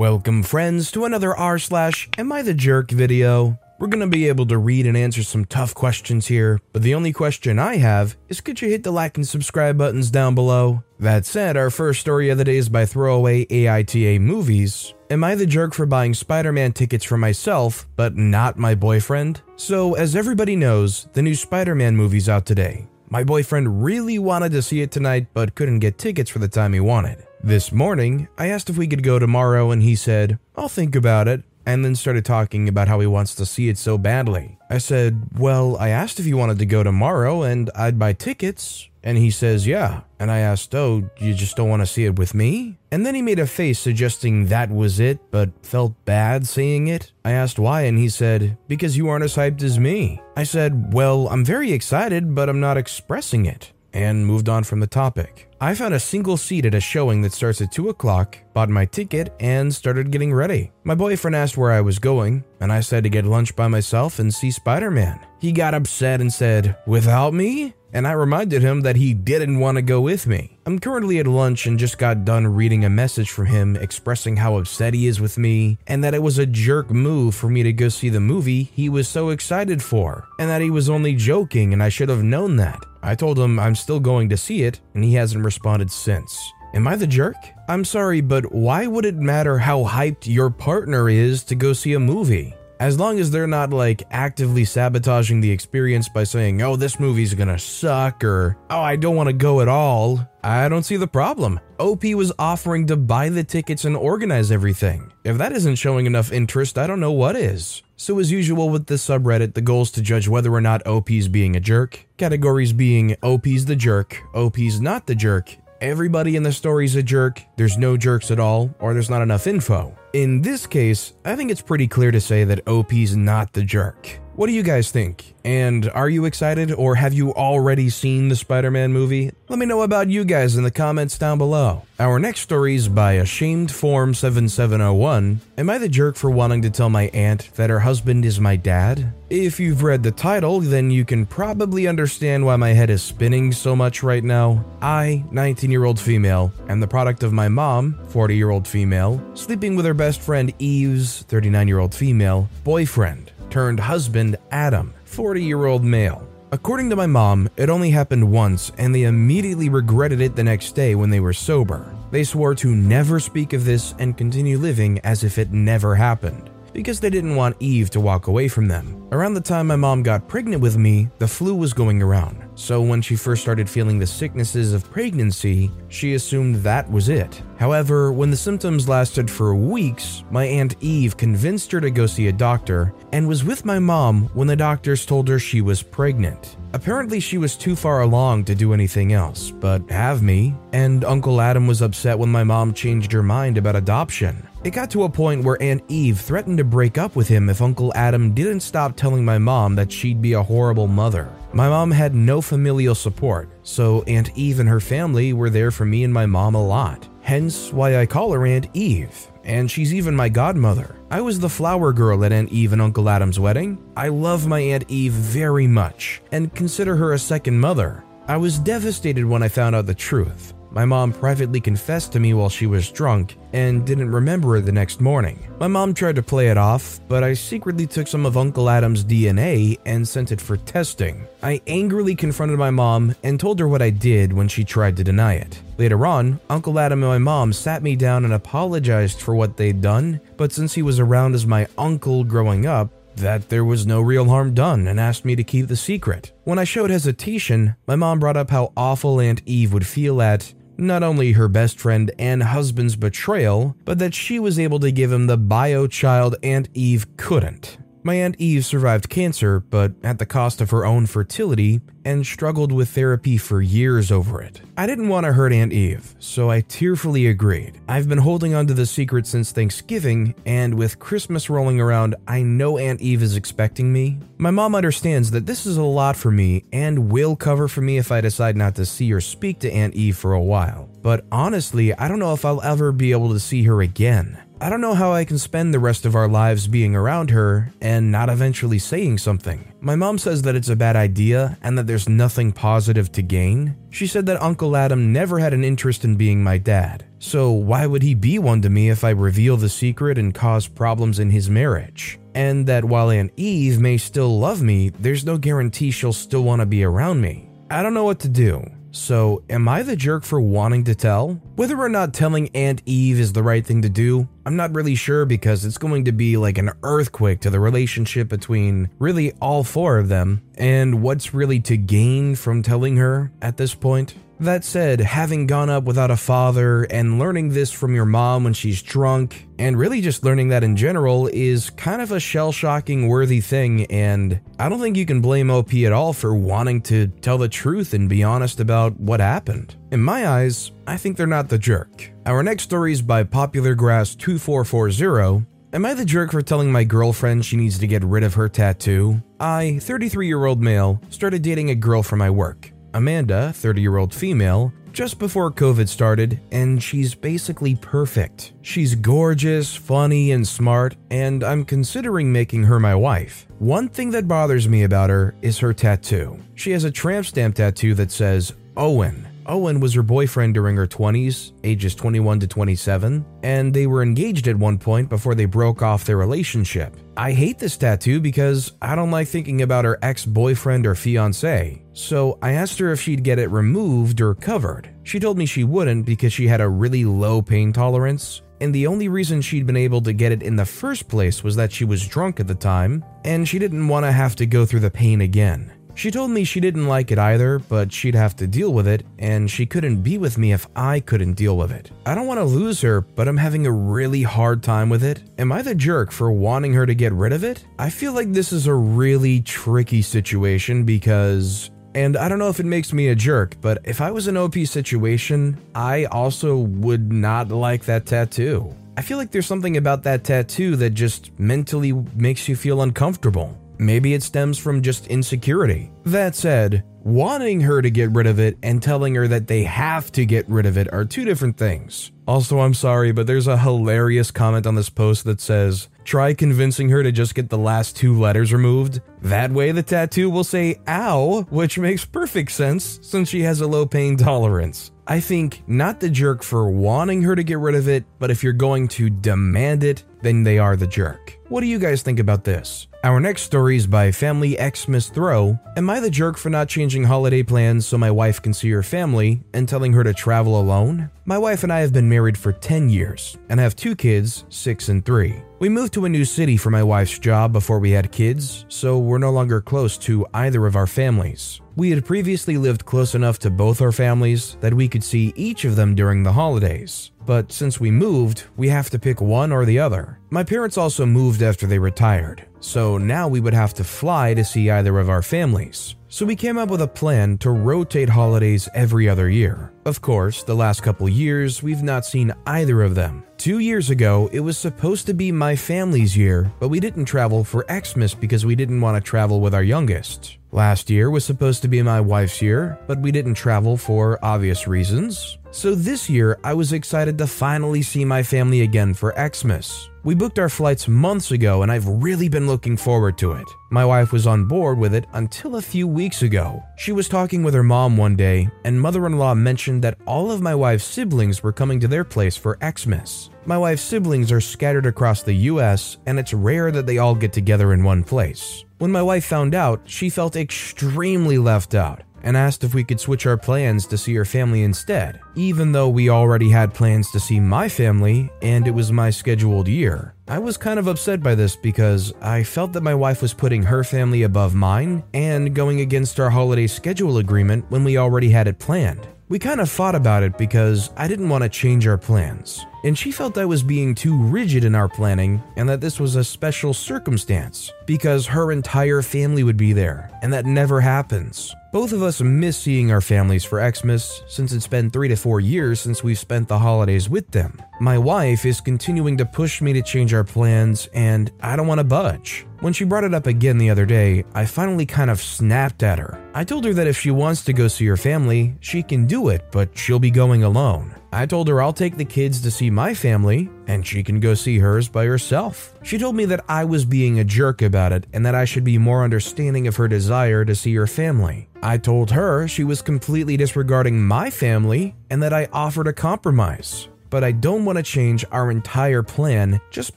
Welcome, friends, to another r slash Am I the Jerk video. We're gonna be able to read and answer some tough questions here, but the only question I have is could you hit the like and subscribe buttons down below? That said, our first story of the day is by Throwaway AITA Movies. Am I the jerk for buying Spider Man tickets for myself, but not my boyfriend? So, as everybody knows, the new Spider Man movie's out today. My boyfriend really wanted to see it tonight, but couldn't get tickets for the time he wanted. This morning, I asked if we could go tomorrow, and he said, I'll think about it, and then started talking about how he wants to see it so badly. I said, Well, I asked if you wanted to go tomorrow, and I'd buy tickets. And he says, Yeah. And I asked, Oh, you just don't want to see it with me? And then he made a face suggesting that was it, but felt bad saying it. I asked why, and he said, Because you aren't as hyped as me. I said, Well, I'm very excited, but I'm not expressing it. And moved on from the topic. I found a single seat at a showing that starts at 2 o'clock, bought my ticket, and started getting ready. My boyfriend asked where I was going, and I said to get lunch by myself and see Spider Man. He got upset and said, Without me? And I reminded him that he didn't want to go with me. I'm currently at lunch and just got done reading a message from him expressing how upset he is with me and that it was a jerk move for me to go see the movie he was so excited for, and that he was only joking and I should have known that. I told him I'm still going to see it, and he hasn't responded since. Am I the jerk? I'm sorry, but why would it matter how hyped your partner is to go see a movie? As long as they're not like actively sabotaging the experience by saying, oh, this movie's gonna suck, or oh, I don't wanna go at all, I don't see the problem. OP was offering to buy the tickets and organize everything. If that isn't showing enough interest, I don't know what is. So, as usual with this subreddit, the goal is to judge whether or not OP's being a jerk. Categories being OP's the jerk, OP's not the jerk, everybody in the story's a jerk, there's no jerks at all, or there's not enough info. In this case, I think it's pretty clear to say that OP's not the jerk. What do you guys think? And are you excited or have you already seen the Spider Man movie? Let me know about you guys in the comments down below. Our next story is by Ashamed Form 7701. Am I the jerk for wanting to tell my aunt that her husband is my dad? If you've read the title, then you can probably understand why my head is spinning so much right now. I, 19 year old female, am the product of my mom, 40 year old female, sleeping with her best friend Eve's, 39 year old female, boyfriend turned husband Adam, 40 year old male. According to my mom, it only happened once and they immediately regretted it the next day when they were sober. They swore to never speak of this and continue living as if it never happened because they didn't want Eve to walk away from them. Around the time my mom got pregnant with me, the flu was going around. So when she first started feeling the sicknesses of pregnancy, she assumed that was it. However, when the symptoms lasted for weeks, my Aunt Eve convinced her to go see a doctor and was with my mom when the doctors told her she was pregnant. Apparently, she was too far along to do anything else, but have me, and Uncle Adam was upset when my mom changed her mind about adoption. It got to a point where Aunt Eve threatened to break up with him if Uncle Adam didn't stop telling my mom that she'd be a horrible mother. My mom had no familial support, so Aunt Eve and her family were there for me and my mom a lot. Hence why I call her Aunt Eve, and she's even my godmother. I was the flower girl at Aunt Eve and Uncle Adam's wedding. I love my Aunt Eve very much and consider her a second mother. I was devastated when I found out the truth. My mom privately confessed to me while she was drunk and didn't remember it the next morning. My mom tried to play it off, but I secretly took some of Uncle Adam's DNA and sent it for testing. I angrily confronted my mom and told her what I did when she tried to deny it. Later on, Uncle Adam and my mom sat me down and apologized for what they'd done, but since he was around as my uncle growing up, that there was no real harm done and asked me to keep the secret. When I showed hesitation, my mom brought up how awful Aunt Eve would feel at not only her best friend and husband's betrayal, but that she was able to give him the bio child Aunt Eve couldn't. My Aunt Eve survived cancer, but at the cost of her own fertility, and struggled with therapy for years over it. I didn't want to hurt Aunt Eve, so I tearfully agreed. I've been holding on to the secret since Thanksgiving, and with Christmas rolling around, I know Aunt Eve is expecting me. My mom understands that this is a lot for me and will cover for me if I decide not to see or speak to Aunt Eve for a while. But honestly, I don't know if I'll ever be able to see her again. I don't know how I can spend the rest of our lives being around her and not eventually saying something. My mom says that it's a bad idea and that there's nothing positive to gain. She said that Uncle Adam never had an interest in being my dad. So why would he be one to me if I reveal the secret and cause problems in his marriage? And that while Aunt Eve may still love me, there's no guarantee she'll still want to be around me. I don't know what to do. So, am I the jerk for wanting to tell? Whether or not telling Aunt Eve is the right thing to do, I'm not really sure because it's going to be like an earthquake to the relationship between really all four of them, and what's really to gain from telling her at this point. That said, having gone up without a father and learning this from your mom when she's drunk, and really just learning that in general, is kind of a shell shocking worthy thing. And I don't think you can blame OP at all for wanting to tell the truth and be honest about what happened. In my eyes, I think they're not the jerk. Our next story is by Popular Grass 2440. Am I the jerk for telling my girlfriend she needs to get rid of her tattoo? I, 33 year old male, started dating a girl from my work. Amanda, 30 year old female, just before COVID started, and she's basically perfect. She's gorgeous, funny, and smart, and I'm considering making her my wife. One thing that bothers me about her is her tattoo. She has a tramp stamp tattoo that says Owen. Owen was her boyfriend during her 20s, ages 21 to 27, and they were engaged at one point before they broke off their relationship. I hate this tattoo because I don't like thinking about her ex boyfriend or fiance, so I asked her if she'd get it removed or covered. She told me she wouldn't because she had a really low pain tolerance, and the only reason she'd been able to get it in the first place was that she was drunk at the time, and she didn't want to have to go through the pain again. She told me she didn't like it either, but she'd have to deal with it, and she couldn't be with me if I couldn't deal with it. I don't want to lose her, but I'm having a really hard time with it. Am I the jerk for wanting her to get rid of it? I feel like this is a really tricky situation because and I don't know if it makes me a jerk, but if I was an OP situation, I also would not like that tattoo. I feel like there's something about that tattoo that just mentally makes you feel uncomfortable. Maybe it stems from just insecurity. That said, wanting her to get rid of it and telling her that they have to get rid of it are two different things. Also, I'm sorry, but there's a hilarious comment on this post that says, Try convincing her to just get the last two letters removed. That way, the tattoo will say ow, which makes perfect sense since she has a low pain tolerance. I think not the jerk for wanting her to get rid of it, but if you're going to demand it, then they are the jerk. What do you guys think about this? Our next story is by Family Xmas Throw. Am I the jerk for not changing holiday plans so my wife can see her family and telling her to travel alone? My wife and I have been married for 10 years and have two kids, 6 and 3. We moved to a new city for my wife's job before we had kids, so we're no longer close to either of our families. We had previously lived close enough to both our families that we could see each of them during the holidays. But since we moved, we have to pick one or the other. My parents also moved after they retired, so now we would have to fly to see either of our families. So we came up with a plan to rotate holidays every other year. Of course, the last couple years, we've not seen either of them. Two years ago, it was supposed to be my family's year, but we didn't travel for Xmas because we didn't want to travel with our youngest. Last year was supposed to be my wife's year, but we didn't travel for obvious reasons. So this year, I was excited to finally see my family again for Xmas. We booked our flights months ago, and I've really been looking forward to it. My wife was on board with it until a few weeks ago. She was talking with her mom one day, and mother in law mentioned that all of my wife's siblings were coming to their place for Xmas. My wife's siblings are scattered across the US, and it's rare that they all get together in one place. When my wife found out, she felt extremely left out and asked if we could switch our plans to see her family instead, even though we already had plans to see my family and it was my scheduled year. I was kind of upset by this because I felt that my wife was putting her family above mine and going against our holiday schedule agreement when we already had it planned. We kind of fought about it because I didn't want to change our plans. And she felt I was being too rigid in our planning and that this was a special circumstance because her entire family would be there, and that never happens. Both of us miss seeing our families for Xmas since it's been three to four years since we've spent the holidays with them. My wife is continuing to push me to change our plans, and I don't want to budge. When she brought it up again the other day, I finally kind of snapped at her. I told her that if she wants to go see her family, she can do it, but she'll be going alone. I told her I'll take the kids to see my family and she can go see hers by herself. She told me that I was being a jerk about it and that I should be more understanding of her desire to see her family. I told her she was completely disregarding my family and that I offered a compromise. But I don't want to change our entire plan just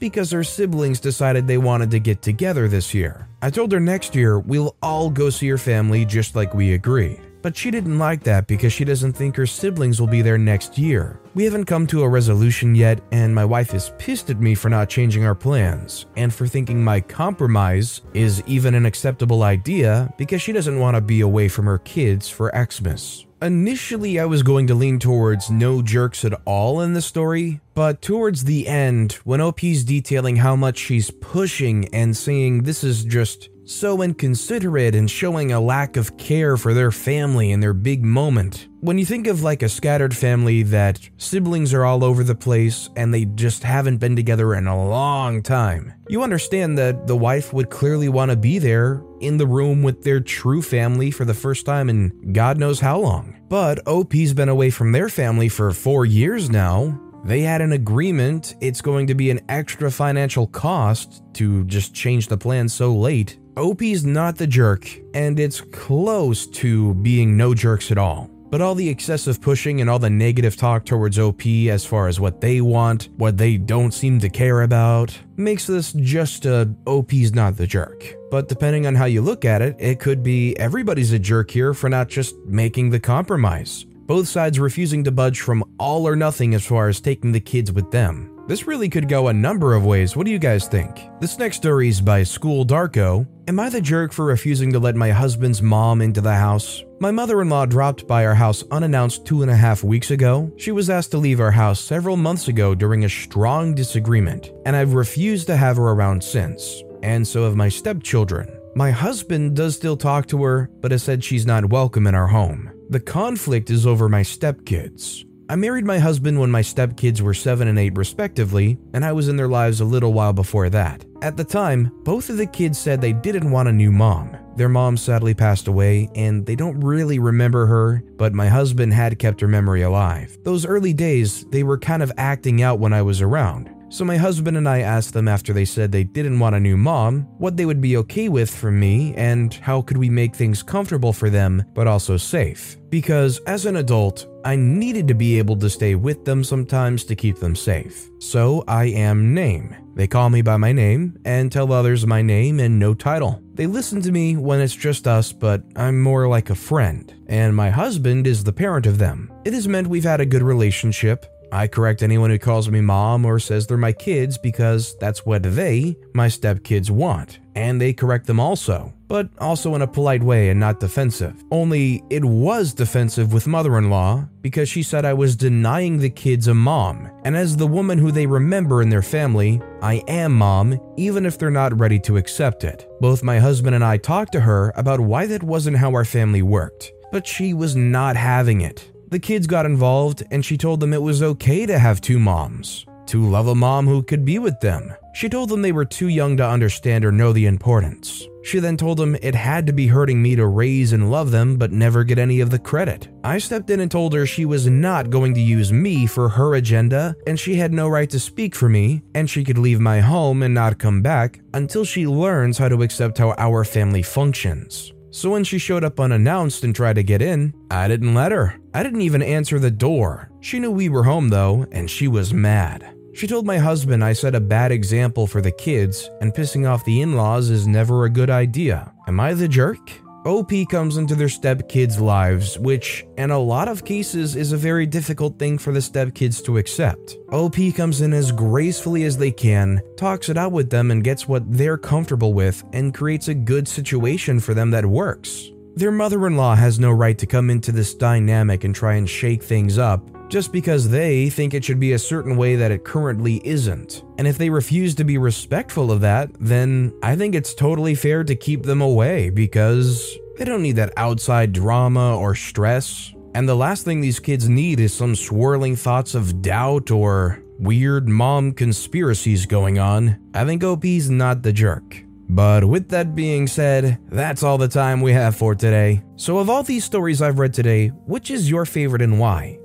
because her siblings decided they wanted to get together this year. I told her next year we'll all go see her family just like we agreed. But she didn't like that because she doesn't think her siblings will be there next year. We haven't come to a resolution yet, and my wife is pissed at me for not changing our plans, and for thinking my compromise is even an acceptable idea because she doesn't want to be away from her kids for Xmas. Initially, I was going to lean towards no jerks at all in the story, but towards the end, when OP's detailing how much she's pushing and saying this is just so inconsiderate and showing a lack of care for their family in their big moment. When you think of like a scattered family that siblings are all over the place and they just haven't been together in a long time, you understand that the wife would clearly want to be there in the room with their true family for the first time in God knows how long. But OP's been away from their family for four years now, they had an agreement, it's going to be an extra financial cost to just change the plan so late. OP's not the jerk, and it's close to being no jerks at all. But all the excessive pushing and all the negative talk towards OP as far as what they want, what they don't seem to care about, makes this just a OP's not the jerk. But depending on how you look at it, it could be everybody's a jerk here for not just making the compromise. Both sides refusing to budge from all or nothing as far as taking the kids with them. This really could go a number of ways. What do you guys think? This next story is by School Darko. Am I the jerk for refusing to let my husband's mom into the house? My mother in law dropped by our house unannounced two and a half weeks ago. She was asked to leave our house several months ago during a strong disagreement, and I've refused to have her around since. And so have my stepchildren. My husband does still talk to her, but has said she's not welcome in our home. The conflict is over my stepkids. I married my husband when my stepkids were 7 and 8 respectively, and I was in their lives a little while before that. At the time, both of the kids said they didn't want a new mom. Their mom sadly passed away, and they don't really remember her, but my husband had kept her memory alive. Those early days, they were kind of acting out when I was around. So my husband and I asked them after they said they didn't want a new mom, what they would be okay with from me and how could we make things comfortable for them but also safe. Because as an adult, I needed to be able to stay with them sometimes to keep them safe. So I am Name. They call me by my name and tell others my name and no title. They listen to me when it's just us, but I'm more like a friend, and my husband is the parent of them. It has meant we've had a good relationship, I correct anyone who calls me mom or says they're my kids because that's what they, my stepkids, want, and they correct them also, but also in a polite way and not defensive. Only it was defensive with mother in law because she said I was denying the kids a mom, and as the woman who they remember in their family, I am mom even if they're not ready to accept it. Both my husband and I talked to her about why that wasn't how our family worked, but she was not having it. The kids got involved and she told them it was okay to have two moms, to love a mom who could be with them. She told them they were too young to understand or know the importance. She then told them it had to be hurting me to raise and love them but never get any of the credit. I stepped in and told her she was not going to use me for her agenda and she had no right to speak for me and she could leave my home and not come back until she learns how to accept how our family functions. So when she showed up unannounced and tried to get in, I didn't let her. I didn't even answer the door. She knew we were home though, and she was mad. She told my husband I set a bad example for the kids, and pissing off the in laws is never a good idea. Am I the jerk? OP comes into their stepkids' lives, which, in a lot of cases, is a very difficult thing for the stepkids to accept. OP comes in as gracefully as they can, talks it out with them, and gets what they're comfortable with, and creates a good situation for them that works. Their mother in law has no right to come into this dynamic and try and shake things up just because they think it should be a certain way that it currently isn't. And if they refuse to be respectful of that, then I think it's totally fair to keep them away because they don't need that outside drama or stress. And the last thing these kids need is some swirling thoughts of doubt or weird mom conspiracies going on. I think OP's not the jerk. But with that being said, that's all the time we have for today. So, of all these stories I've read today, which is your favorite and why?